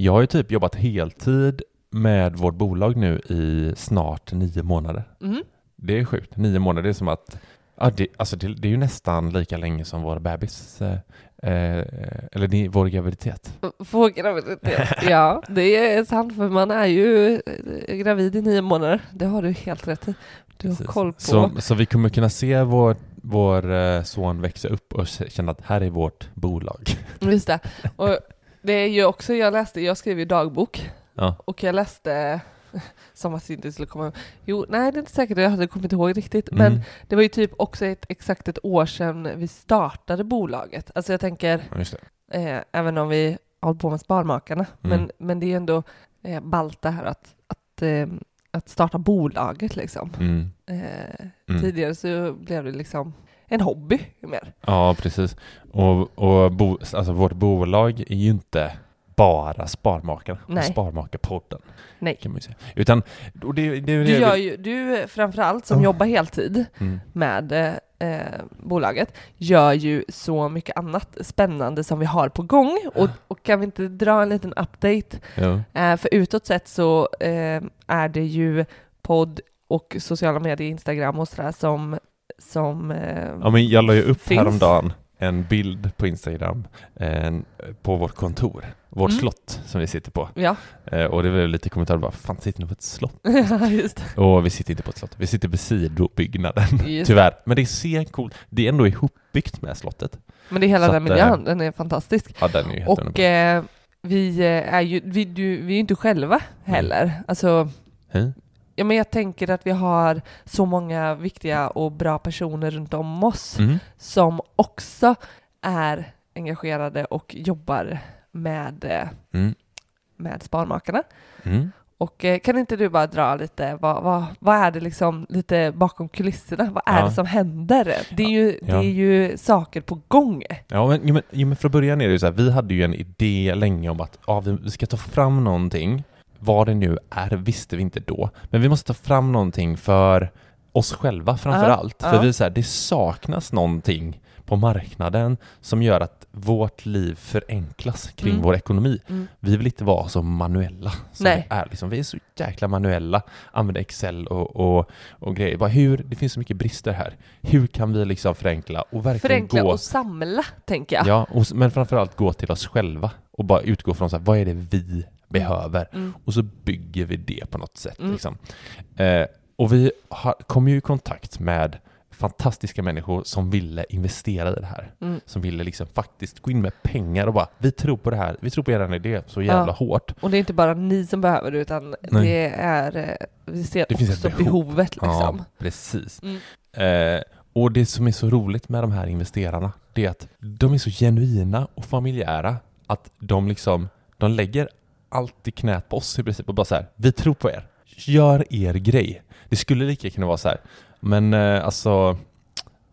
Jag har ju typ jobbat heltid med vårt bolag nu i snart nio månader. Mm. Det är sjukt. Nio månader, det är som att Ja, det, alltså det, det är ju nästan lika länge som vår bebis, eh, eh, eller det, vår graviditet. Vår graviditet, ja det är sant för man är ju eh, gravid i nio månader. Det har du helt rätt i. Du har Precis. koll på. Så, så vi kommer kunna se vår, vår eh, son växa upp och känna att här är vårt bolag. Just det. Och det är ju också, jag läste, jag skrev ju dagbok Ja. och jag läste som att det inte skulle komma Jo, nej det är inte säkert, jag hade kommit ihåg riktigt. Mm. Men det var ju typ också ett, exakt ett år sedan vi startade bolaget. Alltså jag tänker, eh, även om vi håller på med Sparmakarna, Mm. men, men det är ju ändå eh, ballt det här att, att, eh, att starta bolaget liksom. Mm. Eh, Mm. Tidigare så blev det liksom en hobby mer. Ja, precis. Och, och bo, alltså vårt bolag är ju inte bara Sparmakarna och Nej. Sparmakarpodden. Nej. Kan man ju säga. Utan, och det, det, Du gör ju, du framförallt som Ja. jobbar heltid mm. med eh, bolaget, gör ju så mycket annat spännande som vi har på gång. Och, och kan vi inte dra en liten update? ja. Eh, för utåt sett så eh, är det ju podd och sociala medier, Instagram och sådär som, som eh, ja, men jag la ju upp Finns. häromdagen en bild på Instagram en, på vårt kontor, vårt Mm. slott som vi sitter på. Ja, Eh, och det blev lite kommentarer bara, fan sitter ni på ett slott? Och vi sitter inte på ett slott, vi sitter vid sidobyggnaden. Just Tyvärr. Men det ser coolt, det är ändå ihopbyggt med slottet. Men det är hela Så den att, miljön, den är fantastisk. Ja, den är ju helt Och underbar. eh, vi eh, är ju, vi, du, vi är inte själva heller. Alltså, Hej. Ja, men jag tänker att vi har så många viktiga och bra personer runt om oss Mm. som också är engagerade och jobbar med, eh, Mm. med Sparmakarna. Mm. Och eh, kan inte du bara dra lite, vad, vad, vad är det liksom lite bakom kulisserna? Vad är Ja. det som händer? Det är, ju, det är ju saker på gång. Ja, men, jo, men, jo, men för att börja är det ju så här, vi hade ju en idé länge om att ja, vi, vi ska ta fram någonting. Vad det nu är visste vi inte då, men vi måste ta fram någonting för oss själva framför Ja, allt. För vi är så här, det saknas någonting på marknaden som gör att vårt liv förenklas kring Mm. vår ekonomi. Mm. Vi vill inte vara så manuella som Nej. vi är. Liksom. Vi är så jäkla manuella, använder Excel och, och, och grejer. Bara hur, det finns så mycket brister här. Hur kan vi liksom förenkla och verkligen Förenkla gå... och samla, tänker jag. Ja, och, men framförallt gå till oss själva och bara utgå från så här, vad är det vi behöver? Mm. Och så bygger vi det på något sätt. Mm. Liksom. Eh, och vi har, kom ju i kontakt med fantastiska människor som ville investera i det här. Mm. Som ville liksom faktiskt gå in med pengar och bara, vi tror på det här, vi tror på er idé så jävla Ja. hårt. Och det är inte bara ni som behöver det, utan Nej. det är, eh, vi ser Det finns också behov. behovet liksom. Ja, precis. Mm. Eh, och det som är så roligt med de här investerarna, det är att de är så genuina och familjära att de liksom, de lägger allt i knät på oss i princip och bara så här, vi tror på er. Gör er grej. Det skulle lika kunna vara så här, men eh, alltså,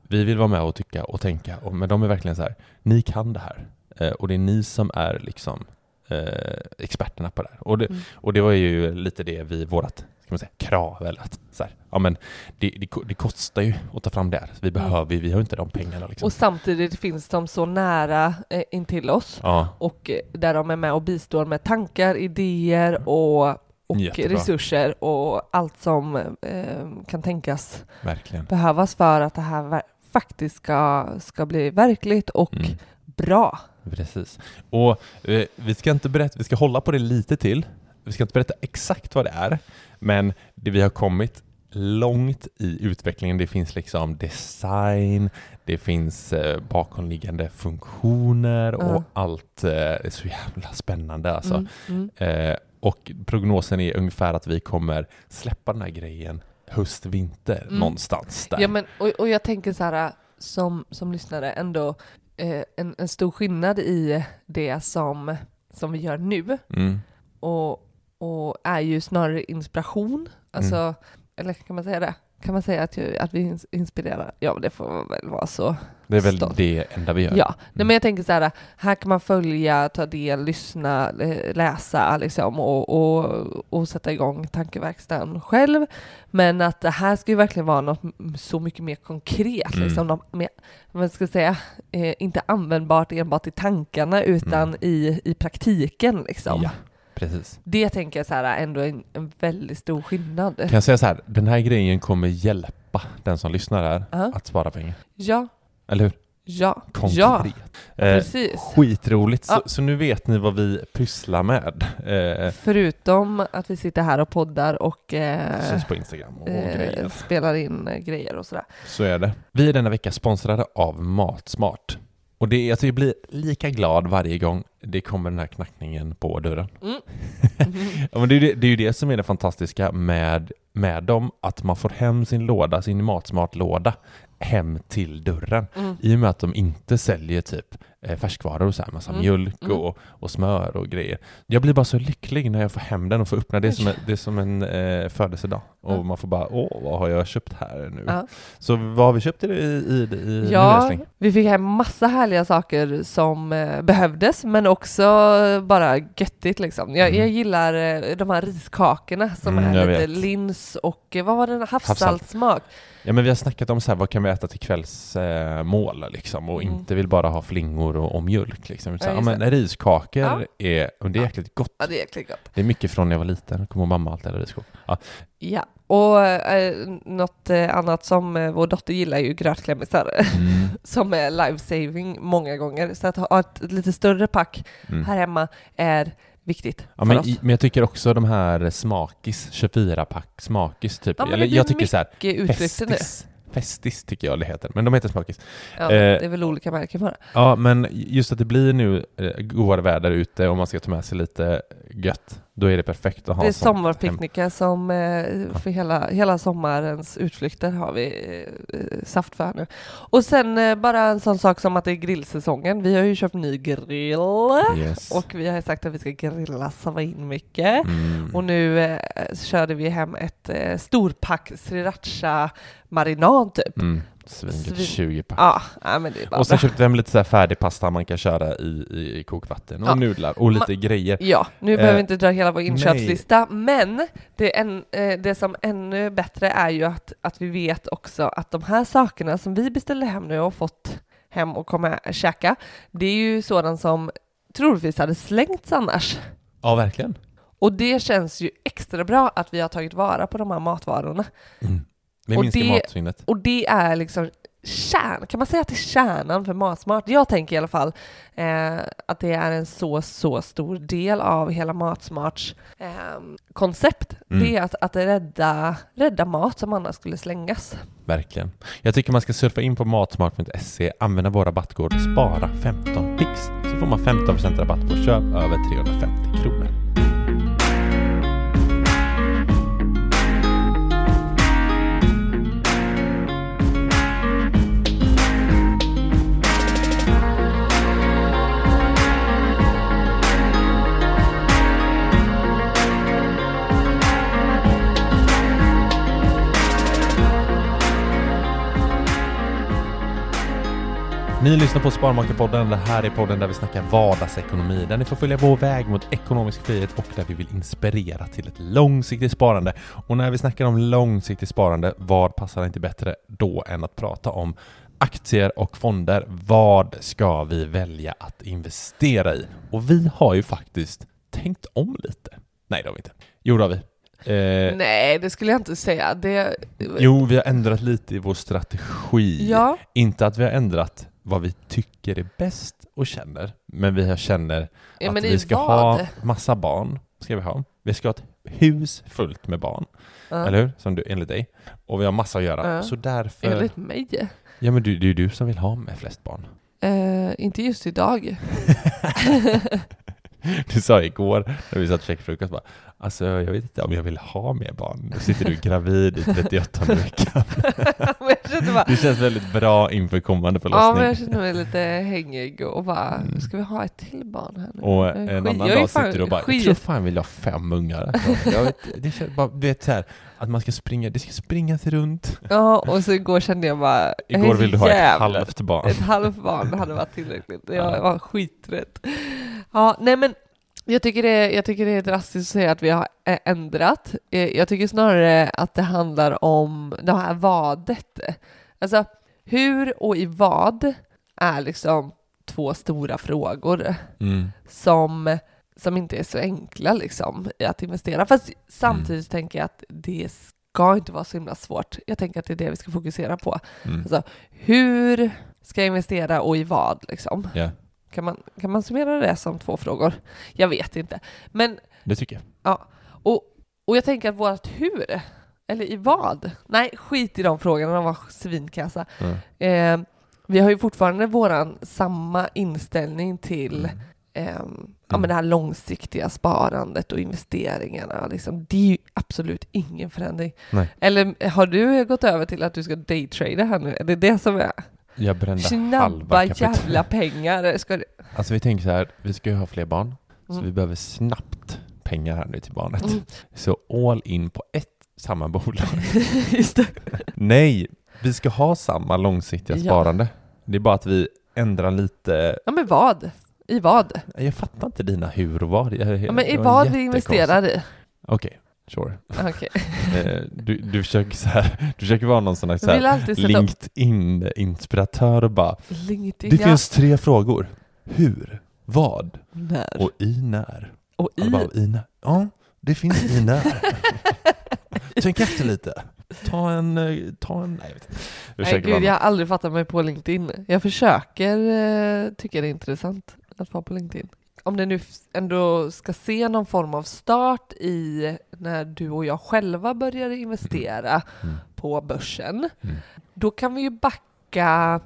vi vill vara med och tycka och tänka, och, men de är verkligen så här, ni kan det här. Eh, och det är ni som är liksom eh, experterna på det här. Och det, Mm. och det var ju lite det vi, vårat ska man säga, krav eller att så här, ja men det, det, det kostar ju att ta fram det här. Vi behöver, vi har inte de pengarna liksom. Och samtidigt finns de så nära eh, intill oss ja, och eh, där de är med och bistår med tankar, idéer och, och Jättebra. resurser och allt som eh, kan tänkas verkligen. behövas för att det här faktiskt ska, ska bli verkligt och Mm, bra. precis. Och eh, vi ska inte berätta, vi ska hålla på det lite till. Vi ska inte berätta exakt vad det är, men det vi har kommit långt i utvecklingen. Det finns liksom design, det finns eh, bakomliggande funktioner och Ja. allt. Eh, det är så jävla spännande alltså. Mm, mm. Eh, och prognosen är ungefär att vi kommer släppa den här grejen höst, vinter Mm. någonstans där. Ja, men, och, och jag tänker så här, som, som lyssnare, ändå eh, en, en stor skillnad i det som, som vi gör nu mm. och, och är ju snarare inspiration. Alltså, Mm. eller kan man säga det? Kan man säga att, jag, att vi ins- inspirerar? Ja, det får väl vara så. Det är väl Stolt. det enda vi gör. Ja, Nej, Mm. men jag tänker så här, här kan man följa, ta del, lyssna, läsa liksom och, och, och sätta igång tankeverkstan själv. Men att det här ska ju verkligen vara något så mycket mer konkret, Mm. liksom, något mer, vad ska säga, eh, inte användbart enbart i tankarna utan Mm. i, i praktiken liksom. Ja, Precis. Det tänker jag så här ändå en, en väldigt stor skillnad. Kan jag säga så här, den här grejen kommer hjälpa den som lyssnar här Ja. att spara pengar. Ja, Eller hur? ja, Konkret. ja, Eh, precis. skitroligt. Ja. Så, så nu vet ni vad vi pysslar med. Eh, Förutom att vi sitter här och poddar och eh, på Instagram och eh, spelar in grejer och sådär. Så är det. Vi är denna vecka sponsrade av Matsmart. Och det, tycker jag blir lika glad varje gång det kommer den här knackningen på dörren. Mm. Men det, är ju det, det är ju det som är det fantastiska med, med dem, att man får hem sin låda, sin Matsmart-låda, hem till dörren. Mm. I och med att de inte säljer typ eh, färskvaror och så här, massa Mm. mjölk Mm. och, och smör och grejer. Jag blir bara så lycklig när jag får hem den och får öppna det. är som det är som en eh, födelsedag. Och man får bara, åh, vad har jag köpt här nu? Ja. Så vad har vi köpt i, i, i, Ja, vi fick hem massa härliga saker som eh, behövdes, men också bara göttigt liksom. Jag, Mm. jag gillar eh, de här riskakorna som Mm, är lite vet. lins och eh, vad var det, Havssalt. havssaltssmak. Ja men vi har snackat om så här, vad kan vi äta till kvällsmål eh, liksom och Mm. inte vill bara ha flingor och, och mjölk liksom. Ja, ja, men riskakor Ja. är, och det är jäkligt gott. Ja, det är jäkligt gott. Det är mycket från när jag var liten, kommer ihåg mamma alltid hade riskakor. Ja. Ja, och eh, något eh, annat som eh, vår dotter gillar är ju grötklämmisar Mm. som är life-saving många gånger. Så att ha ett, lite större pack Mm. här hemma är viktigt Ja, men, men jag tycker också de här smakis, 24-pack smakis typ. Ja, Eller jag tycker så här, utflykter nu. Festis. Tycker jag det heter, men de heter smakis. Ja, Eh, det är väl olika märken det. Ja, men just att det blir nu eh, godare väder ute och man ska ta med sig lite gött, då är det perfekt att ha Det är sommarpicknickar som eh, för hela, hela sommarens utflykter har vi eh, saft för nu. Och sen eh, bara en sån sak som att det är grillsäsongen. Vi har ju köpt ny grill Yes. och vi har sagt att vi ska grilla svain mycket. Mm. Och nu eh, körde vi hem ett eh, storpack sriracha marinad typ. Mm. Svingött, Svin- 20 pack. Ja, ja, men det är bara Och sen bra. köpte hem lite så här färdig pasta man kan köra i, i, i kokvatten och Ja. nudlar och lite grejer. Ja, nu Eh, behöver vi inte dra hela vår inköpslista, men det, en, eh, det som ännu bättre är ju att, att vi vet också att de här sakerna som vi beställde hem nu och fått hem och kommer käka, det är ju sådant som troligtvis hade slängts annars. Ja, verkligen. Och det känns ju extra bra att vi har tagit vara på de här matvarorna. Mm. Vi Och minskar det- matsvinnet. Och det är liksom kärn, kan man säga att det är kärnan för Matsmart? Jag tänker i alla fall eh, att det är en så, så stor del av hela Matsmarts eh, koncept. Mm. Det är att, att rädda, rädda mat som annars skulle slängas. Verkligen. Jag tycker man ska surfa in på matsmart.se, använda vår rabattkod SPARA 15 pix så får man 15% rabatt på köp över 350 kronor. Ni lyssnar på Sparmakarpodden. Det här är podden där vi snackar vardagsekonomi, där ni får följa vår väg mot ekonomisk frihet och där vi vill inspirera till ett långsiktigt sparande. Och när vi snackar om långsiktigt sparande, vad passar inte bättre då än att prata om aktier och fonder? Vad ska vi välja att investera i? Och vi har ju faktiskt tänkt om lite. Nej, det har vi inte. Jo, det har vi. Eh, Nej, det skulle jag inte säga. Det, Jo, vi har ändrat lite i vår strategi. Ja, Inte att vi har ändrat vad vi tycker är bäst och känner, men vi känner ja att vi ska vad? ha massa barn. Ska vi ha. Vi ska ha ett hus fullt med barn, Ja. eller hur? Som du, enligt dig. Och vi har massa att göra. Ja. Så därför... Enligt mig? Ja, men du, det är ju du som vill ha med flest barn. Eh, inte just idag. Du sa igår när vi satt och käkade frukost bara, alltså jag vet inte om jag vill ha mer barn. Nu sitter du gravid i 38 veckan. Jag bara, Det känns väldigt bra inför kommande Ja, men jag förlossning. känner mig lite hängig och bara, Mm. ska vi ha ett till barn här nu? Och Jag en skit- annan jag dag sitter du och bara, jag skit- tror fan vill jag ha fem ungar. Jag vet, det känns bara, du vet så här, att man ska springa, det ska springas runt. Ja, och så igår kände jag bara, jag Igår vill du ha ett halvt barn. Ett halvt barn hade varit tillräckligt. Jag Ja. var skiträtt. Ja, nej men jag tycker, det, jag tycker det är drastiskt att säga att vi har ändrat. Eh, Jag tycker snarare att det handlar om det här vadet. Alltså, hur och i vad är liksom två stora frågor Mm. som som inte är så enkla liksom att investera. Fast samtidigt tänker jag att det ska inte vara så himla svårt. Jag tänker att det är det vi ska fokusera på. Mm. Alltså, hur ska jag investera och i vad liksom? Ja, Kan man, kan man summera det som två frågor? Jag vet inte. Men, det tycker jag. och, och jag tänker att vårt hur, eller i vad? Nej, skit i de frågorna, de var svinkassa. Mm. Eh, vi har ju fortfarande våran samma inställning till Mm. ehm, ja, men det här långsiktiga sparandet och investeringarna. Liksom. Det är ju absolut ingen förändring. Nej. Eller har du gått över till att du ska daytrada här nu? Är det det som är Jag brände snabba halva jävla pengar? Ska du... Alltså vi tänker så här, vi ska ju ha fler barn. Så Mm. vi behöver snabbt pengar här nu till barnet. Mm. Så all in på ett samma bolag. Nej, vi ska ha samma långsiktiga Ja. sparande. Det är bara att vi ändrar lite. Ja, men vad? I vad? Jag fattar inte dina hur och vad. Jag, Ja, men i vad vi investerar i? Okej, sure. Okej. Eh, du, du, försöker så här, du försöker vara någon sån här, så här LinkedIn-inspiratör och bara LinkedIn. Det ja. finns tre frågor. Hur? Vad? När? Och i när? Och Och i. bara, i när? Ja, det finns i när. Tänk efter lite. Ta en, eh, ta en, nej jag vet inte. Jag Nej, gud, jag har aldrig fattat mig på LinkedIn. Jag försöker eh, tycka det är intressant att vara på LinkedIn. Om det nu ändå ska se någon form av start i när du och jag själva började investera Mm. på börsen, Mm. då kan vi ju backa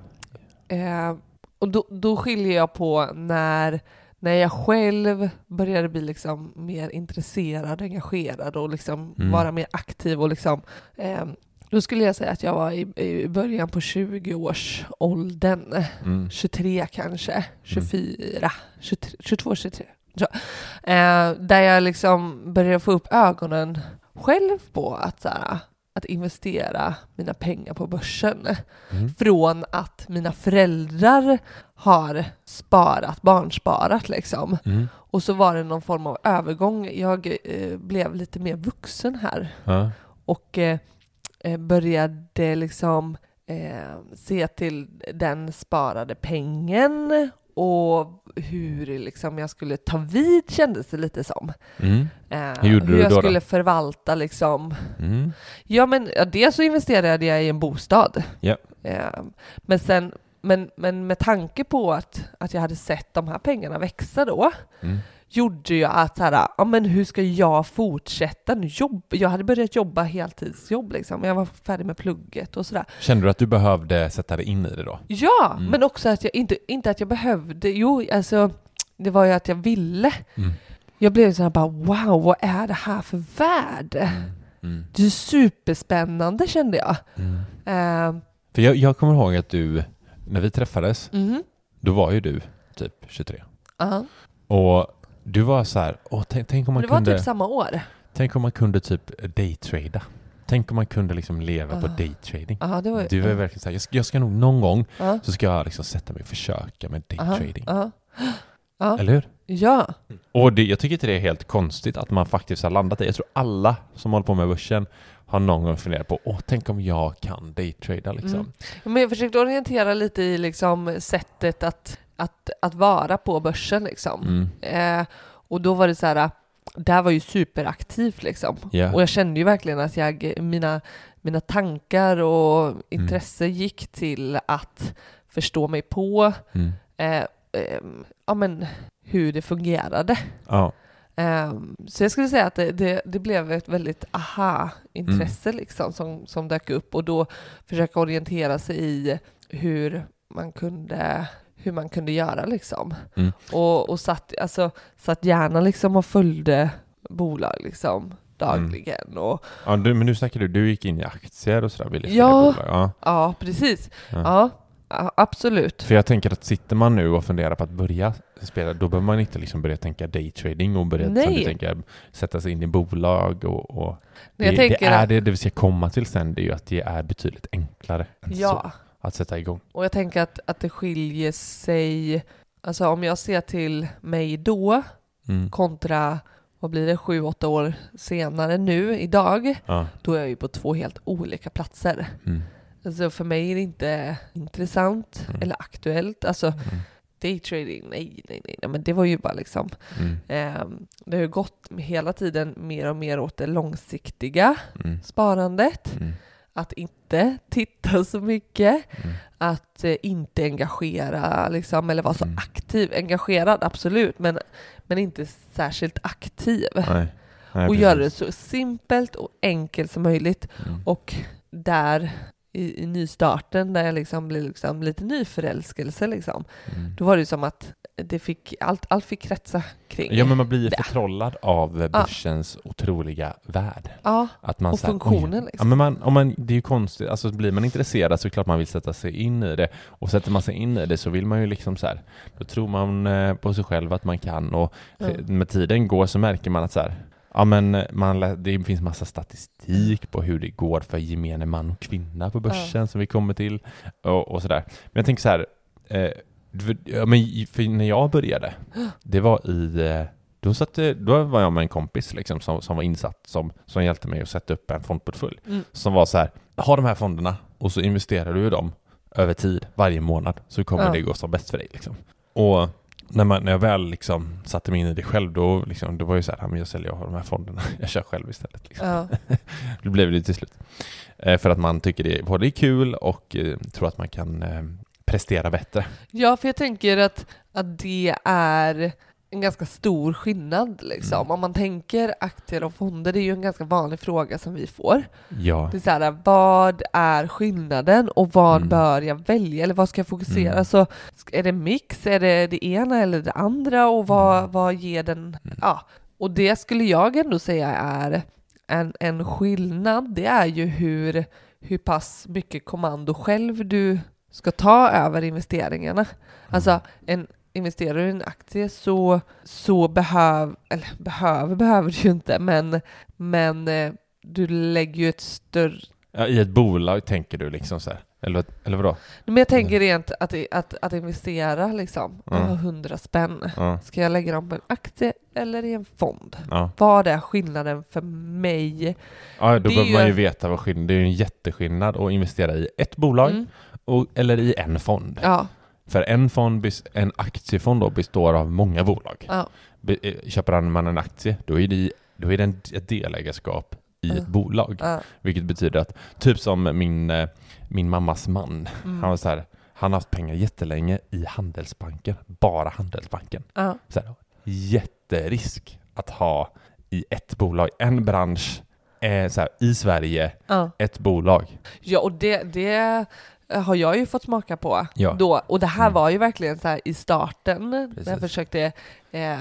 eh, och då, då skiljer jag på när, när jag själv började bli liksom mer intresserad, engagerad och liksom Mm. vara mer aktiv och liksom eh, då skulle jag säga att jag var i, i början på 20-årsåldern. Mm. 23 kanske, 24, 23, 22, 23. Så, eh, där jag liksom började få upp ögonen själv på att, så här, att investera mina pengar på börsen. Mm. Från att mina föräldrar har sparat, barnsparat liksom. Mm. Och så var det någon form av övergång. Jag eh, blev lite mer vuxen här Ja. och eh, eh, började liksom eh, se till den sparade pengen och hur liksom jag skulle ta vid kändes det lite som. Mm. Eh, Hur gjorde du jag då då? skulle förvalta liksom. Mm. Ja men ja, dels så investerade jag i en bostad. Ja. Eh, men sen men, men med tanke på att, att jag hade sett de här pengarna växa då Mm. Gjorde ju att så här, ja men hur ska jag fortsätta nu? Jobb, jag hade börjat jobba heltidsjobb liksom, jag var färdig med plugget och sådär. Kände du att du behövde sätta dig in i det då? Ja, Mm. men också att jag inte, inte att jag behövde, jo alltså det var ju att jag ville. Mm. Jag blev så här bara wow, vad är det här för värld? Mm. Mm. Det är superspännande kände jag. Mm. Uh, För jag, jag kommer ihåg att du, när vi träffades, mhm, då var ju du typ 23. ja. Och du var så här, åh, tänk, tänk om man Men det var kunde... typ samma år. Tänk om man kunde typ daytrada. Tänk om man kunde liksom leva på Ah. daytrading. Ja, det var. Du är verkligen såhär, jag, ska- jag ska nog någon gång Ja. så ska jag liksom sätta mig och försöka med daytrading. Eller hur? ja. Och det, jag tycker inte det är helt konstigt att man faktiskt har landat i. Jag tror alla som håller på med börsen har någon gång funderat på, åh, tänk om jag kan daytrada liksom. Mm. Men jag försökte orientera lite i liksom sättet att, att, att vara på börsen liksom. Mm. Eh, och då var det så här, det här var ju superaktivt liksom. Ja. Och jag kände ju verkligen att jag, mina, mina tankar och intresse gick till att förstå mig på Mm. eh, ehm, ja, men, hur det fungerade. Ehm, så jag skulle säga att det, det, det blev ett väldigt aha-intresse Mm. liksom, som, som dök upp och då försöka orientera sig i hur man kunde, hur man kunde göra liksom. Mm. Och, och satt, alltså, satt gärna liksom och följde bolag liksom dagligen. Och, ja du, men nu snackar du, du gick in i aktier och sådär, ville Ja. bolag. Ja. ja, precis. Ja. Ja, absolut. För jag tänker att sitter man nu och funderar på att börja spela, då behöver man inte liksom börja tänka daytrading och börja som Nej. du tänker, sätta sig in i bolag och, och det, det är det, det vi ska komma till sen, det är ju att det är betydligt enklare än så Ja, att sätta igång. och jag tänker att, att det skiljer sig, alltså om jag ser till mig då Mm. kontra, vad blir det, sju, åtta år senare nu, idag, Ja. då är jag ju på två helt olika platser. Mm. Alltså för mig är det inte intressant Mm. eller aktuellt. Alltså Mm. daytrading, nej, nej, nej, nej, men det var ju bara liksom, eh, det har ju gått hela tiden mer och mer åt det långsiktiga Mm. sparandet, Mm. Att inte titta så mycket, Mm. att eh, inte engagera liksom, eller vara så Mm. aktiv. Engagerad, absolut, men, men inte särskilt aktiv. Nej. Nej, och precis. göra det så simpelt och enkelt som möjligt. Mm. Och där i, i nystarten, där jag liksom blev liksom lite nyförälskelse, liksom, Mm. då var det som att det fick, allt, allt fick kretsa kring. Ja men man blir ju förtrollad av börsens otroliga värld. Ja, Att man Och här, funktionen, liksom. Ja, men man, om man, det är ju konstigt, alltså blir man intresserad så är det klart man vill sätta sig in i det. Och sätter man sig in i det så vill man ju liksom så här, då tror man eh, på sig själv att man kan och Ja. med tiden går så märker man att så här, ja men eh, man, det finns massa statistik på hur det går för gemene man och kvinna på börsen som vi kommer till och, och sådär. Men jag tänker så här, eh, för, ja, men för när jag började, det var i eh, då, satt, det- då var jag med en kompis liksom, som, som var insatt, som, som hjälpte mig att sätta upp en fondportfölj. Mm. Som var så här, ha de här fonderna och så investerar du i dem över tid, varje månad, så kommer Ja. det gå som bäst för dig. Liksom. Och när, man, när jag väl liksom satte mig in i det själv, då, liksom, då var det så här, "Ja, men jag säljer av de här fonderna, jag kör själv istället. Liksom. ja. Det blev det till slut. Eh, för att man tycker det både är kul och eh, tror att man kan eh, prestera bättre. ja, för jag tänker att, att det är en ganska stor skillnad. Liksom. Mm. Om man tänker aktier och fonder, det är ju en ganska vanlig fråga som vi får. Ja. Det är så här, vad är skillnaden och vad Mm. bör jag välja eller vad ska jag fokusera? Mm. Så är det mix, är det det ena eller det andra och vad, Mm. vad ger den? Mm. Ja, och det skulle jag ändå säga är en, en skillnad. Det är ju hur, hur pass mycket kommando själv du ska ta över investeringarna. Alltså en investerar du i en aktie så, så behöv, eller behöver behöver du ju inte, men, men eh, du lägger ju ett större Ja, I ett bolag tänker du liksom så här, eller, eller vadå? Men jag tänker rent att, att, att investera liksom, jag Mm. har 100 spänn. Ja, Ska jag lägga dem på en aktie eller i en fond? ja. Vad är skillnaden för mig? ja då Det är behöver man ju- ju veta vad skillnaden Det är ju en jätteskillnad att investera i ett bolag Mm. Och, eller i en fond. Ja, För en, fond, en aktiefond då består av många bolag. ja, Be, eh, köper man en aktie, då är det, då är det en, ett delägarskap i ett bolag. Vilket betyder att, typ som min, eh, min mammas man, Mm. han var så här, han har haft pengar jättelänge i Handelsbanken, bara Handelsbanken. ja. Så här, jätterisk att ha i ett bolag, en bransch, eh, så här, i Sverige, ja. ett bolag. ja och det, det har jag ju fått smaka på Ja. då. Och det här Mm. var ju verkligen så i starten, när jag Precis. försökte eh,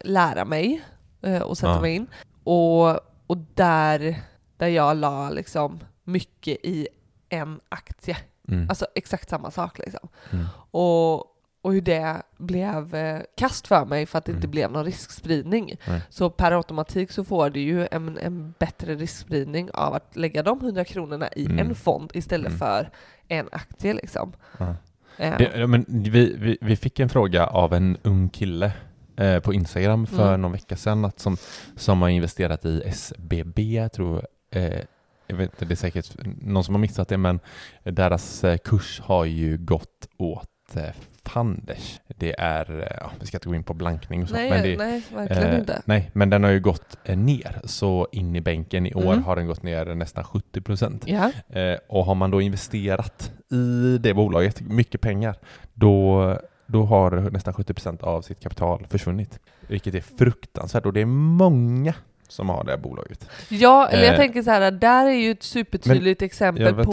lära mig eh, och sätta Ja. mig in. Och, och där, där jag la liksom mycket i en aktie. Mm. Alltså exakt samma sak liksom. Mm. Och, och hur det blev eh, kast för mig för att det inte Mm. blev någon riskspridning. Nej. Så per automatik så får du ju en, en bättre riskspridning av att lägga de 100 kronorna i Mm. en fond istället Mm. för en aktie liksom. Ja. Eh, Det, men vi, vi, vi fick en fråga av en ung kille eh, på Instagram för Mm. någon vecka sedan att som, som har investerat i SBB, jag tror eh, jag vet inte, det är säkert någon som har missat det, men deras kurs har ju gått åt eh, fanders. Det är, eh, ja, vi ska inte gå in på blankning och så, nej, men det, nej, verkligen eh, inte. Nej, men den har ju gått eh, ner, så in i bänken i år Mm. har den gått ner nästan 70 procent. Ja, Eh, och har man då investerat i det bolaget, mycket pengar, då, då har nästan 70% av sitt kapital försvunnit. Vilket är fruktansvärt och det är många som har det här bolaget. ja eller jag Eh, tänker så här, där är ju ett supertydligt exempel på...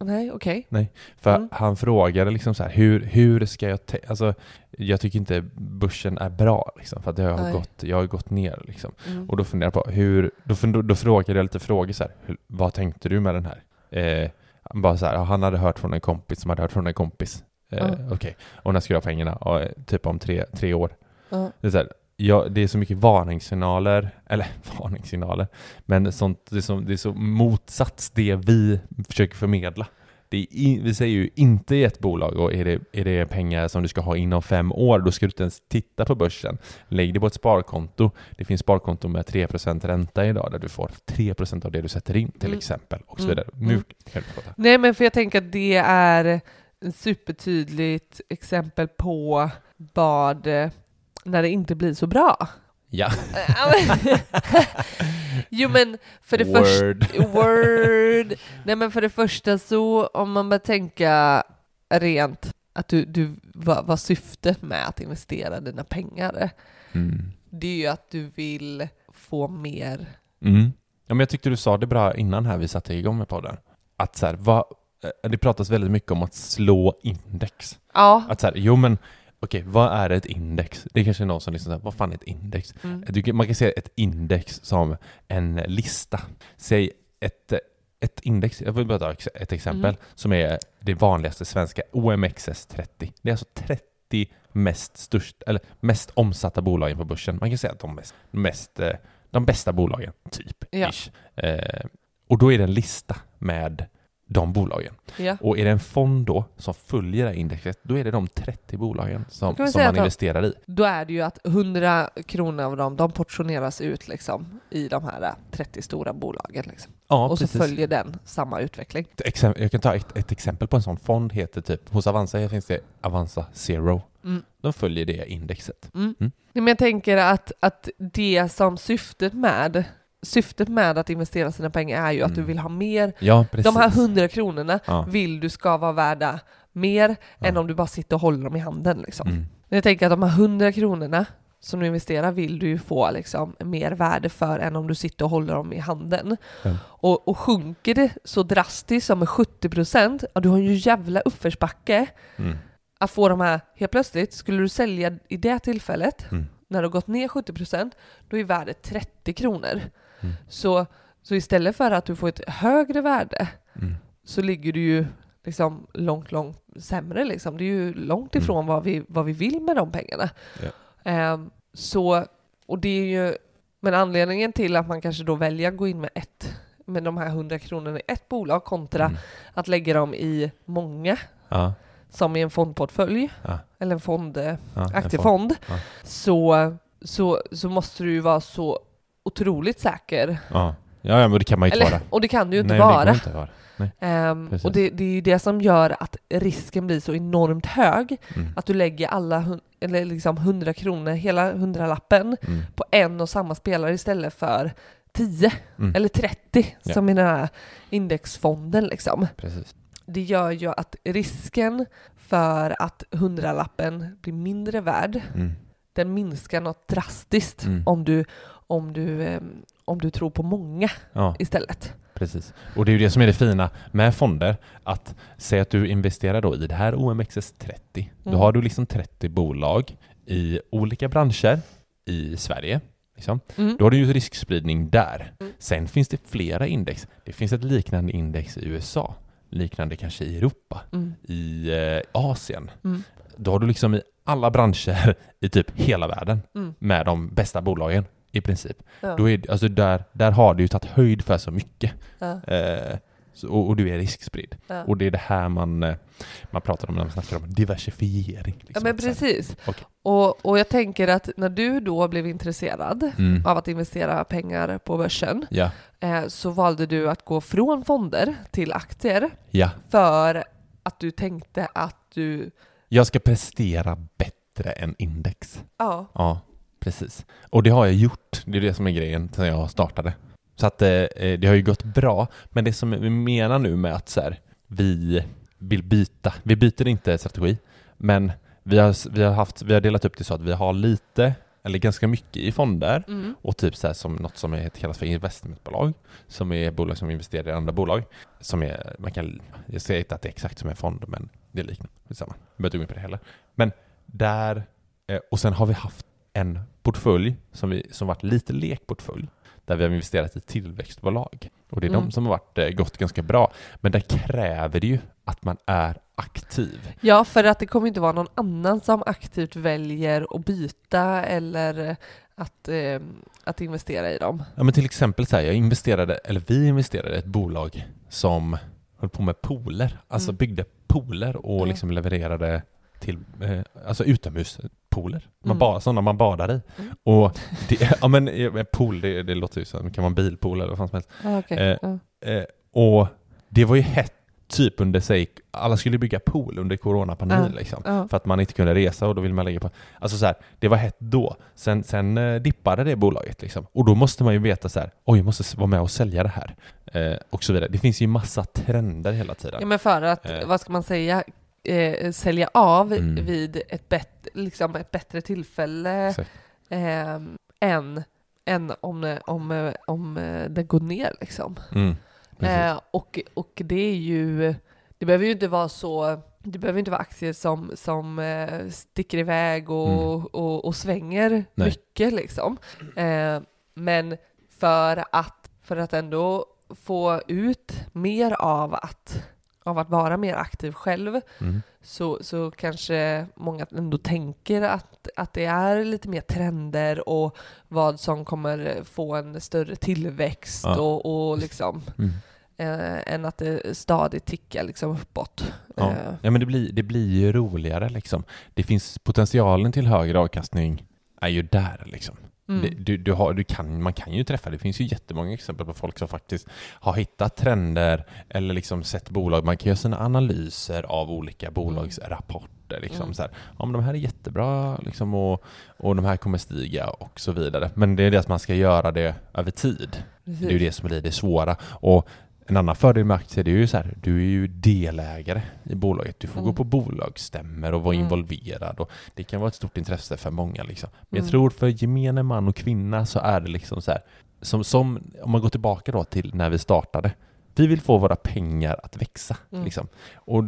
inte klar där. Nej, okej. För Mm. han frågade liksom så här, hur, hur ska jag... Alltså, jag tycker inte börsen är bra liksom, för att jag har, Nej. gått, jag har gått ner liksom. Mm. Och då funderar jag på hur, då, fund, då frågade jag lite frågor så här, hur, vad tänkte du med den här? Eh, han bara så här, han hade hört från en kompis som hade hört från en kompis. Eh, Ja. Okej, och när ska du ha pengarna? Ja, eh, typ om tre, tre år. Det är, så här, ja, det är så mycket varningssignaler, eller varningssignaler, men sånt, det, är så, det är så motsats det vi försöker förmedla. I, vi säger ju inte i ett bolag och är det, är det pengar som du ska ha inom fem år, då ska du inte ens titta på börsen. Lägg det på ett sparkonto. Det finns sparkonto med 3% ränta idag där du får 3% av det du sätter in till Mm. exempel och så Mm. vidare. Nu Mm. kan du prata. Nej men för jag tänker att det är ett supertydligt exempel på vad, när det inte blir så bra. Ja. jo men för det första, Word. Nej men för det första så om man börjar tänka rent att du, du vad, vad syftet med att investera dina pengar. Mm. Det är ju att du vill få mer. Mm. Ja, men jag tyckte du sa det bra innan här vi satte igång med podden. Att så här, vad, eh, det pratas väldigt mycket om att slå index. Ja. Att så här, jo men okej, vad är ett index? Det är kanske är någon som liksom vad fan är ett index? Mm. Du, man kan se ett index som en lista. Säg ett, ett index, jag vill bara ta ett exempel, Mm. som är det vanligaste svenska, OMXS30. Det är alltså 30 mest, störst, eller mest omsatta bolagen på börsen. Man kan säga att de mest, mest eh, de bästa bolagen, typ. Ja. Eh, och då är det en lista med de bolagen. Ja. Och är det en fond då som följer det här indexet, då är det de 30 bolagen som, vi som man investerar i. Då är det ju att 100 kronor av dem, de portioneras ut liksom i de här 30 stora bolagen. Liksom. Ja, och så precis. följer den samma utveckling. Jag kan ta ett, ett exempel på en sån fond, heter typ, hos Avanza finns det Avanza Zero. Mm. De följer det indexet. Mm. Mm. Men jag tänker att, att det som syftet med Syftet med att investera sina pengar är ju att du Mm. vill ha mer. Ja. De här 100 kronorna Ja. vill du ska vara värda mer Ja. än om du bara sitter och håller dem i handen. Liksom. Mm. Jag tänker att de här 100 kronorna som du investerar vill du ju få liksom, mer värde för än om du sitter och håller dem i handen. Ja. Och, och sjunker det så drastiskt som med 70 procent, ja, du har ju jävla uppförsbacke Mm. att få de här, helt plötsligt, skulle du sälja i det tillfället, Mm. när det har gått ner 70 procent, då är värdet 30 kronor. Mm. Så, så istället för att du får ett högre värde Mm. så ligger du ju liksom långt, långt sämre liksom. Det är ju långt Mm. ifrån vad, vi, vad vi vill med de pengarna. Ja. Ehm, så, och det är ju, men anledningen till att man kanske då väljer att gå in med ett, med de här 100 kronorna i ett bolag kontra Mm. att lägga dem i många, Ja. som i en fondportfölj, Ja. eller en fond, Ja, en fond. aktiefond, så, så, så måste du ju vara så otroligt säker. Ja. Ja, ja, men det kan man ju inte Eller, vara. och det kan du ju inte Nej, det vara. går inte vara. Precis. och det, det är ju det som gör att risken blir så enormt hög. Mm. Att du lägger alla eller liksom 100 kronor, hela hundralappen, Mm. på en och samma spelare istället för 10 Mm. eller 30 Ja. som i den här indexfonden. Liksom. Precis. Det gör ju att risken för att hundralappen blir mindre värd, Mm. den minskar något drastiskt Mm. om, du, om, du, ehm, om du tror på många Ja, istället. precis. Och det är ju det som är det fina med fonder, att säga att du investerar då i det här OMXS30. Då Mm. har du liksom 30 bolag i olika branscher i Sverige. Liksom. Mm. Då har du ju riskspridning där. Mm. Sen finns det flera index. Det finns ett liknande index i USA, liknande kanske i Europa, Mm. i eh, Asien. Mm. Då har du liksom i alla branscher i typ hela världen Mm. med de bästa bolagen i princip. Ja. Då är, det- alltså där, där har du ju tagit höjd för så mycket. Ja. Eh, så, och, och du är riskspridd. Ja. Och det är det här man, eh, man pratar om när man snackar om diversifiering. Ja liksom. men så här- precis. Okej. Och, och jag tänker att när du då blev intresserad Mm. av att investera pengar på börsen Ja, eh, så valde du att gå från fonder till aktier ja. för att du tänkte att du, Jag ska prestera bättre än index. ja, Ja, precis. Och det har jag gjort. Det är det som är grejen sedan jag startade. Så att eh, eh, det har ju gått bra. Men det som vi menar nu med att så här, vi vill byta. Vi byter inte strategi, men vi har, vi har, haft, vi har delat upp det så att vi har lite, eller ganska mycket i fonder mm, och typ så som något som är, kallas för investmentbolag, som är bolag som investerar i andra bolag. Som är, man kan, jag säger inte att det är exakt som en fond, men det är liknande. Detsamma. Jag behöver inte gå in på det heller. Men där, eh, och sen har vi haft en portfölj som, vi, som varit lite lekportfölj, där vi har investerat i tillväxtbolag. Och det är Mm. de som har varit, eh, gått ganska bra. Men där kräver det ju att man är aktiv. ja för att det kommer inte vara någon annan som aktivt väljer att byta eller att, eh, att investera i dem. Ja, men till exempel så här, jag investerade, eller vi investerade i ett bolag som höll på med pooler, alltså Mm. byggde pooler och Mm. liksom levererade till, eh, alltså utomhuspooler, man Mm. ba, sådana man badar i. Mm. Och det, ja men pool, det, det låter ju som, det kan vara en bilpool eller vad fan som helst. Ah, okay. Eh, ja. Eh, och det var ju hett typ under sig, alla skulle bygga pool under coronapandemin Ja. liksom. För att man inte kunde resa och då vill man lägga på... Alltså så här, det var hett då. Sen, sen eh, dippade det bolaget liksom. Och då måste man ju veta så här, oj jag måste vara med och sälja det här. Eh, och så vidare. Det finns ju massa trender hela tiden. Ja men för att, Eh. vad ska man säga, eh, sälja av Mm. vid ett, bet, liksom ett bättre tillfälle eh, än, än om, om, om det går ner liksom. Mm. Eh, och, och det är ju, det behöver ju inte vara så, det behöver inte vara aktier som, som eh, sticker iväg och, och, och svänger Mm. Nej. mycket liksom. Eh, men för att, för att ändå få ut mer av att, av att vara mer aktiv själv Mm. så, så kanske många ändå tänker att, att det är lite mer trender och vad som kommer få en större tillväxt Ja. och, och liksom Mm. eh, än att det stadigt tickar liksom uppåt. Ja. Eh, ja men det blir, det blir ju roligare liksom. Det finns potentialen till högre avkastning är ju där liksom. Mm. Det, du, du har, du kan, man kan ju träffa, det finns ju jättemånga exempel på folk som faktiskt har hittat trender eller liksom sett bolag, man kan göra sina analyser av olika bolagsrapporter. Liksom, Mm. så här, ja, men de här är jättebra liksom, och, och de här kommer stiga och så vidare. Men det är det att man ska göra det över tid. Precis. Det är ju det som blir det svåra. Och en annan fördel med aktier är ju så här, du är ju delägare i bolaget. Du får Mm. gå på bolagsstämmor och vara Mm. involverad. Och det kan vara ett stort intresse för många. Liksom. Men Mm. jag tror för gemene man och kvinna så är det liksom så här, som, som om man går tillbaka då till när vi startade. Vi vill få våra pengar att växa. Mm. Liksom. Och,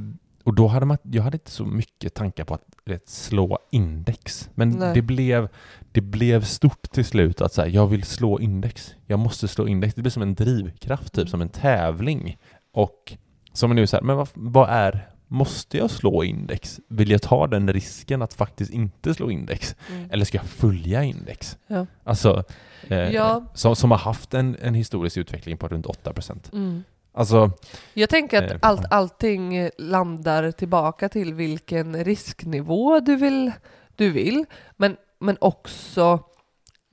och då hade man, jag hade inte så mycket tankar på att vet, slå index. Men Nej. det blev, det blev stort till slut att säga, jag vill slå index. Jag måste slå index. Det blir som en drivkraft, typ som en tävling. Och som är nu så här, men vad, vad är, måste jag slå index? Vill jag ta den risken att faktiskt inte slå index? Mm. Eller ska jag följa index? Ja. Alltså, eh, Ja. som, som har haft en, en historisk utveckling på runt 8%. Mm. Alltså, Jag tänker att Eh, allt, allting landar tillbaka till vilken risknivå du vill, du vill. Men, men också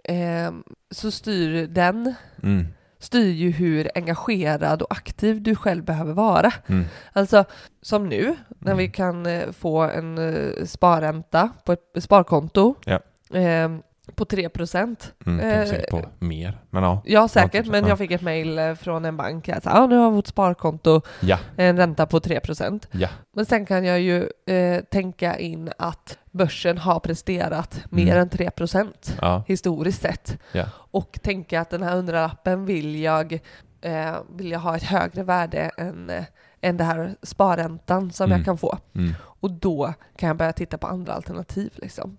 eh, så styr den mm, styr ju hur engagerad och aktiv du själv behöver vara. mm, Alltså som nu när Mm. vi kan eh, få en eh, sparränta på ett sparkonto Ja. eh, på 3 procent. mm, Eh, säkert på mer, men ja. Ja säkert, men ja. jag fick ett mejl eh, från en bank. Jag sa, ah, nu har vårt sparkonto Ja, en ränta på 3 procent. ja, Men sen kan jag ju eh, tänka in att börsen har presterat mer Mm. än 3 procent ja, historiskt sett. Ja. Och tänka att den här hundralappen vill jag, eh, vill jag ha ett högre värde än, eh, än det här sparräntan som Mm. jag kan få. mm, Och då kan jag börja titta på andra alternativ. Liksom.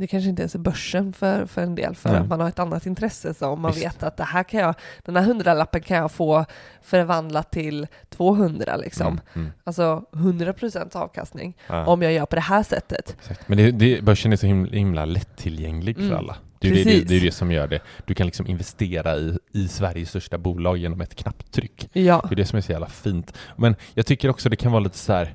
Det kanske inte ens är börsen för, för en del, för Nej. att man har ett annat intresse. Så om man Visst. vet att det här kan jag, den här hundralappen kan jag få förvandlat till 200 liksom. Mm, mm, Alltså 100% avkastning ja. om jag gör på det här sättet. Exakt. Men det, det, börsen är så himla, himla lättillgänglig för Mm. alla. Det är, det, det är det som gör det. Du kan liksom investera i, i Sveriges största bolag genom ett knapptryck. Ja. Det är det som är så jävla fint. Men jag tycker också det kan vara lite så här,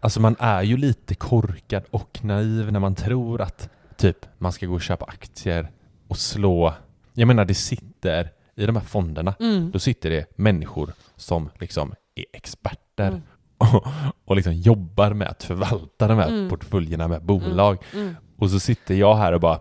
alltså man är ju lite korkad och naiv när man tror att typ man ska gå och köpa aktier och slå, jag menar det sitter i de här fonderna, Mm. då sitter det människor som liksom är experter Mm. och, och liksom jobbar med att förvalta de här Mm. portföljerna med bolag. Mm. Och så sitter jag här och bara,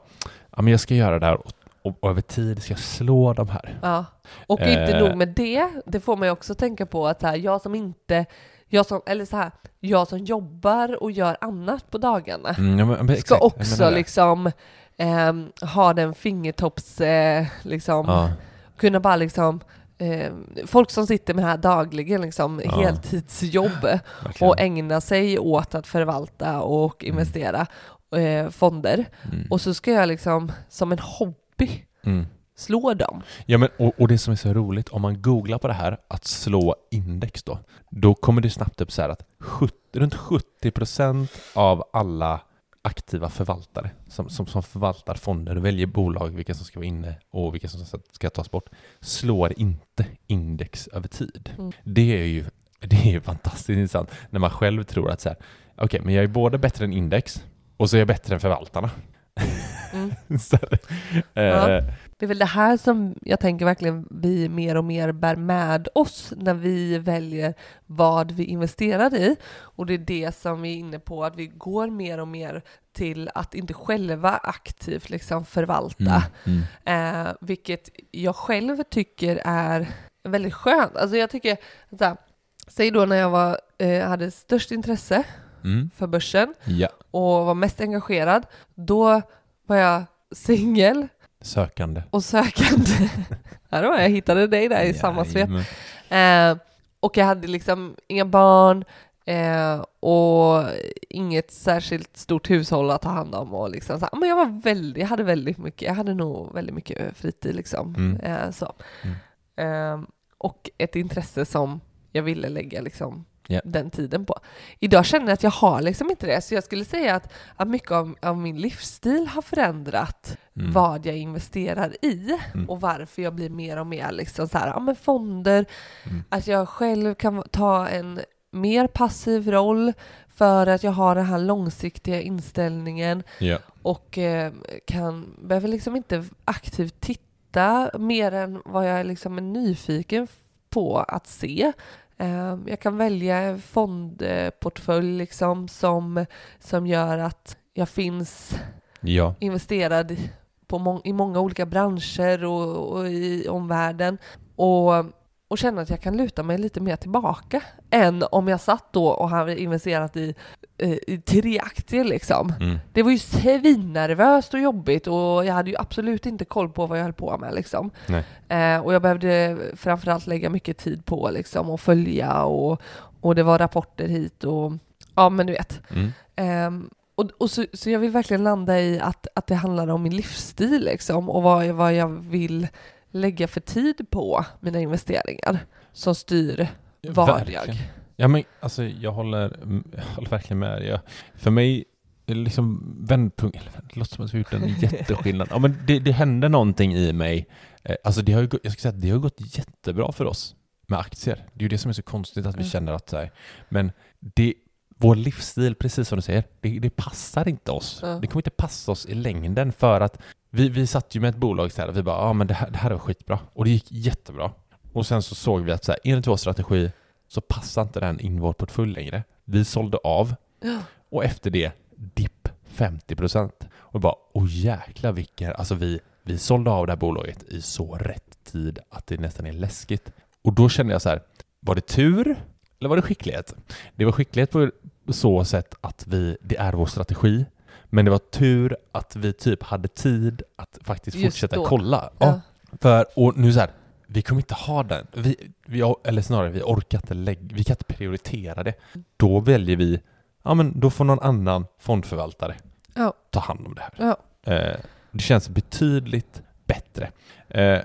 ja men jag ska göra det här och, och, och över tid ska jag slå de här. Ja. Och inte Eh. nog med det, det får man ju också tänka på att här, jag som inte, jag som, eller så här, jag som jobbar och gör annat på dagarna Mm, ja, men, men, ska också liksom ehm, ha den fingertopps, eh, liksom, Ja, kunna bara liksom eh, folk som sitter med det här dagligen, liksom Ja. heltidsjobb verkligen. och ägna sig åt att förvalta och Mm. investera eh, fonder. Mm. Och så ska jag liksom som en hobby Mm. Slå dem. Ja, men, och, och det som är så roligt, om man googlar på det här, att slå index då, då kommer det snabbt upp så här att 70, runt 70% av alla aktiva förvaltare som, som, som förvaltar fonder och väljer bolag, vilka som ska vara inne och vilka som ska- tas bort, slår inte index över tid. Mm. Det är ju det är fantastiskt intressant när man själv tror att så här, okej, men jag är både bättre än index och så är jag bättre än förvaltarna. Mm. Så här, Ja. eh, Det är väl det här som jag tänker verkligen vi mer och mer bär med oss när vi väljer vad vi investerar i. Och det är det som vi är inne på, att vi går mer och mer till att inte själva aktivt liksom förvalta. mm, mm. Eh, vilket jag själv tycker är väldigt skönt. Alltså jag tycker, så här, säg då när jag var, eh, hade störst intresse Mm. för börsen Ja, och var mest engagerad, då var jag singel sökande. och sökande. ja, då jag hittade dig där i samma svep. Eh, och jag hade liksom inga barn eh, och inget särskilt stort hushåll att ta hand om. Och liksom så men jag, var väldigt, jag hade väldigt mycket, jag hade nog väldigt mycket fritid liksom. Mm. Eh, så. Mm. Eh, och ett intresse som jag ville lägga liksom Ja. den tiden på. Idag känner jag att jag har liksom inte det, så jag skulle säga att, att mycket av, av min livsstil har förändrat Mm. vad jag investerar i Mm. och varför jag blir mer och mer liksom så här, ja men fonder, Mm. att jag själv kan ta en mer passiv roll för att jag har den här långsiktiga inställningen Ja. och eh, kan, behöver liksom inte aktivt titta mer än vad jag liksom är nyfiken på att se. Eh, jag kan välja en fondportfölj liksom som, som gör att jag finns ja. investerad på må- i många olika branscher och, och i omvärlden och, och känna att jag kan luta mig lite mer tillbaka än om jag satt då och hade investerat i, eh, i tre aktier liksom. Mm. Det var ju svinnervöst och jobbigt och jag hade ju absolut inte koll på vad jag höll på med liksom. Eh, och jag behövde framförallt lägga mycket tid på liksom och följa och, och det var rapporter hit och ja men du vet. Mm. Ehm, och och så, så jag vill verkligen landa i att, att det handlar om min livsstil liksom, och vad, jag- vad jag vill lägga för tid på mina investeringar som styr vad Verkligen. jag... Ja men alltså jag håller, jag håller verkligen med. Jag, för mig, liksom vändpunkt, det låter som att vi har gjort en jätteskillnad. Ja men det, det hände någonting i mig. Eh, Alltså det har ju, jag ska säga att det har gått jättebra för oss med aktier. Det är ju det som är så konstigt att vi Mm. känner att så här, men det, vår livsstil, precis som du säger, det, det passar inte oss. Ja. Det kommer inte passa oss i längden för att vi, vi satt ju med ett bolag så här, och vi bara, ja men det här, det här är skitbra. Och det gick jättebra. Och sen så såg vi att så här, enligt vår strategi så passar inte den in i vår portfölj längre. Vi sålde av Ja. och efter det dipp 50%. Och bara, åh jäklar vilken, alltså vi, vi sålde av det här bolaget i så rätt tid att det nästan är läskigt. Och då kände jag så här, var det tur eller var det skicklighet? Det var skicklighet på så sätt att vi, det är vår strategi. Men det var tur att vi typ hade tid att faktiskt Just fortsätta då. kolla. Ja. För, och nu så här, vi kommer inte ha den. Vi, vi, eller snarare, vi orkar inte lägga, vi kan inte prioritera det. Då väljer vi, ja men då får någon annan fondförvaltare Ja. ta hand om det här. Ja. Eh, det känns betydligt bättre. Eh,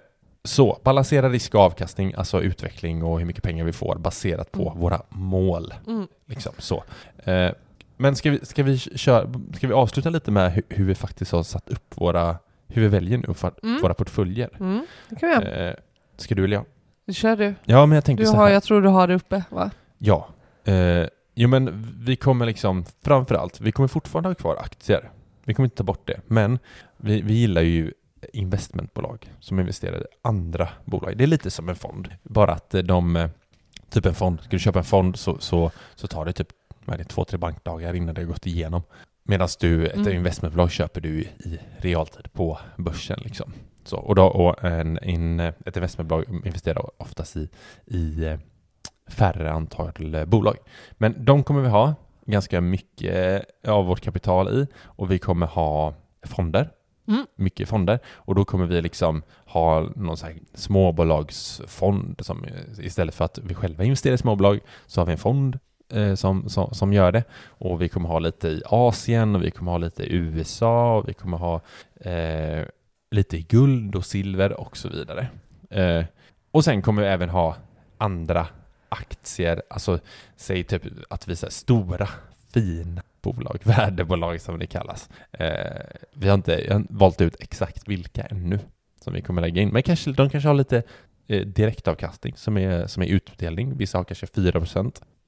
så, balansera risk och avkastning, alltså utveckling och hur mycket pengar vi får baserat på Mm. våra mål. Mm. Liksom, så. Eh, men ska vi, ska, vi köra, ska vi avsluta lite med hur, hur vi faktiskt har satt upp våra, hur vi väljer nu för Mm. våra portföljer? Mm. Det kan vi göra. Eh, ska du eller jag? Kör du. Ja, men jag du så har, jag tror du har det uppe va? Ja. Eh, jo men vi kommer liksom, framförallt, vi kommer fortfarande ha kvar aktier. Vi kommer inte ta bort det. Men vi, vi gillar ju investmentbolag som investerar i andra bolag. Det är lite som en fond. Bara att eh, de, eh, typ en fond, ska du köpa en fond så, så, så tar det typ vad är det, två, tre bankdagar innan det har gått igenom. Medan du, ett Mm. investmentbolag köper du i realtid på börsen liksom. Så, och då, och en, en, ett investmentbolag investerar oftast i, i eh, färre antal eh, bolag. Men de kommer vi ha ganska mycket av vårt kapital i och vi kommer ha fonder. Mm. Mycket fonder. Och då kommer vi liksom ha någon så här småbolagsfond som eh, istället för att vi själva investerar i småbolag så har vi en fond eh, som, som, som gör det. Och vi kommer ha lite i Asien och vi kommer ha lite i USA och vi kommer ha eh, lite i guld och silver och så vidare. Eh, och sen kommer vi även ha andra aktier, alltså säg typ att vi är stora, fina bolag, värdebolag som det kallas. Eh, vi har inte har valt ut exakt vilka ännu som vi kommer lägga in, men kanske, de kanske har lite eh, direktavkastning som är, som är utdelning. Vissa har kanske 4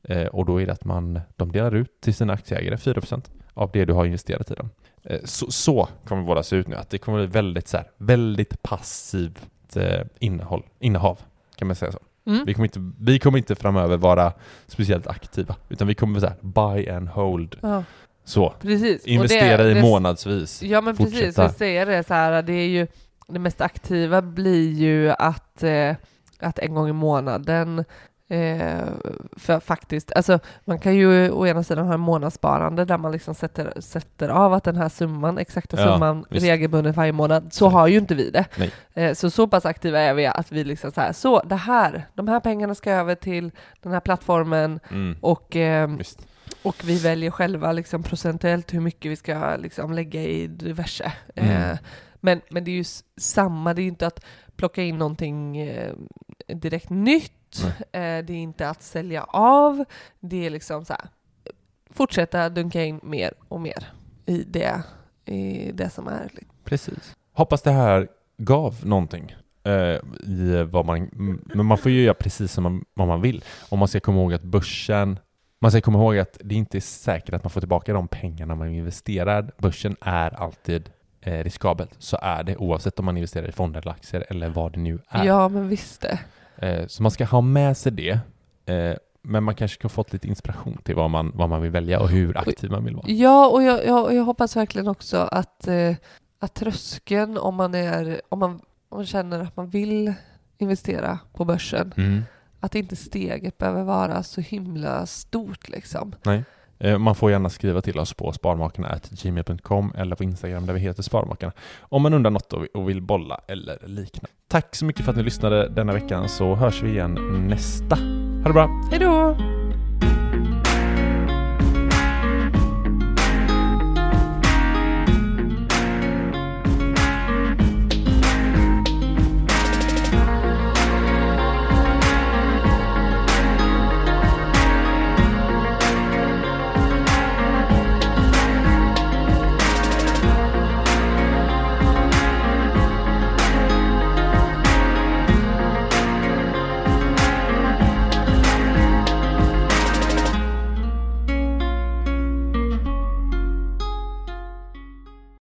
Eh, och då är det att man, de delar ut till sina aktieägare 4 procent av det du har investerat i dem. Eh, så, så kommer våra se ut nu, att det kommer bli väldigt, så här, väldigt passivt eh, innehåll, innehav, kan man säga så. Mm. Vi kommer, inte, vi kommer inte framöver vara speciellt aktiva, utan vi kommer så här, buy and hold. Ja, Så, precis. Investera det- i det- månadsvis. Ja men precis, Fortsätta. jag säger det så här, det är ju det mest aktiva blir ju att, eh, att en gång i månaden eh, för faktiskt, alltså man kan ju å ena sidan ha en månadssparande där man liksom sätter, sätter av att den här summan, exakta Ja, summan visst. regelbundet varje månad, så har ju inte vi det. Eh, så så pass aktiva är vi att vi liksom så här, så det här, de här pengarna ska över till den här plattformen Mm, och visst. och vi väljer själva liksom procentuellt hur mycket vi ska liksom lägga i diverse. Mm. Eh, men, men det är ju samma, det är ju inte att plocka in någonting eh, direkt nytt. Eh, det är inte att sälja av. Det är liksom så här, fortsätta dunka in mer och mer i det, i det som är. Precis. Hoppas det här gav någonting. eh, i vad man, m- men man får ju göra precis som man, vad man vill. Och man ska komma ihåg att börsen, man ska komma ihåg att det inte är säkert att man får tillbaka de pengarna man investerar. Börsen är alltid eh, riskabelt. Så är det oavsett om man investerar i fonder eller aktier eller vad det nu är. Ja, men visst det. Eh, så man ska ha med sig det. Eh, men man kanske kan få fått lite inspiration till vad man, vad man vill välja och hur aktiv man vill vara. Ja, och jag, jag, jag hoppas verkligen också att, eh, att tröskeln om man, är, om, man, om man känner att man vill investera på börsen, Mm. att inte steget behöver vara så himla stort liksom. Eh, Eh, man får gärna skriva till oss på sparmakarna.gmail.com eller på Instagram där vi heter Sparmakarna om man undrar något och vill bolla eller liknande. Tack så mycket för att ni lyssnade denna veckan så hörs vi igen nästa. Ha det bra! Hejdå!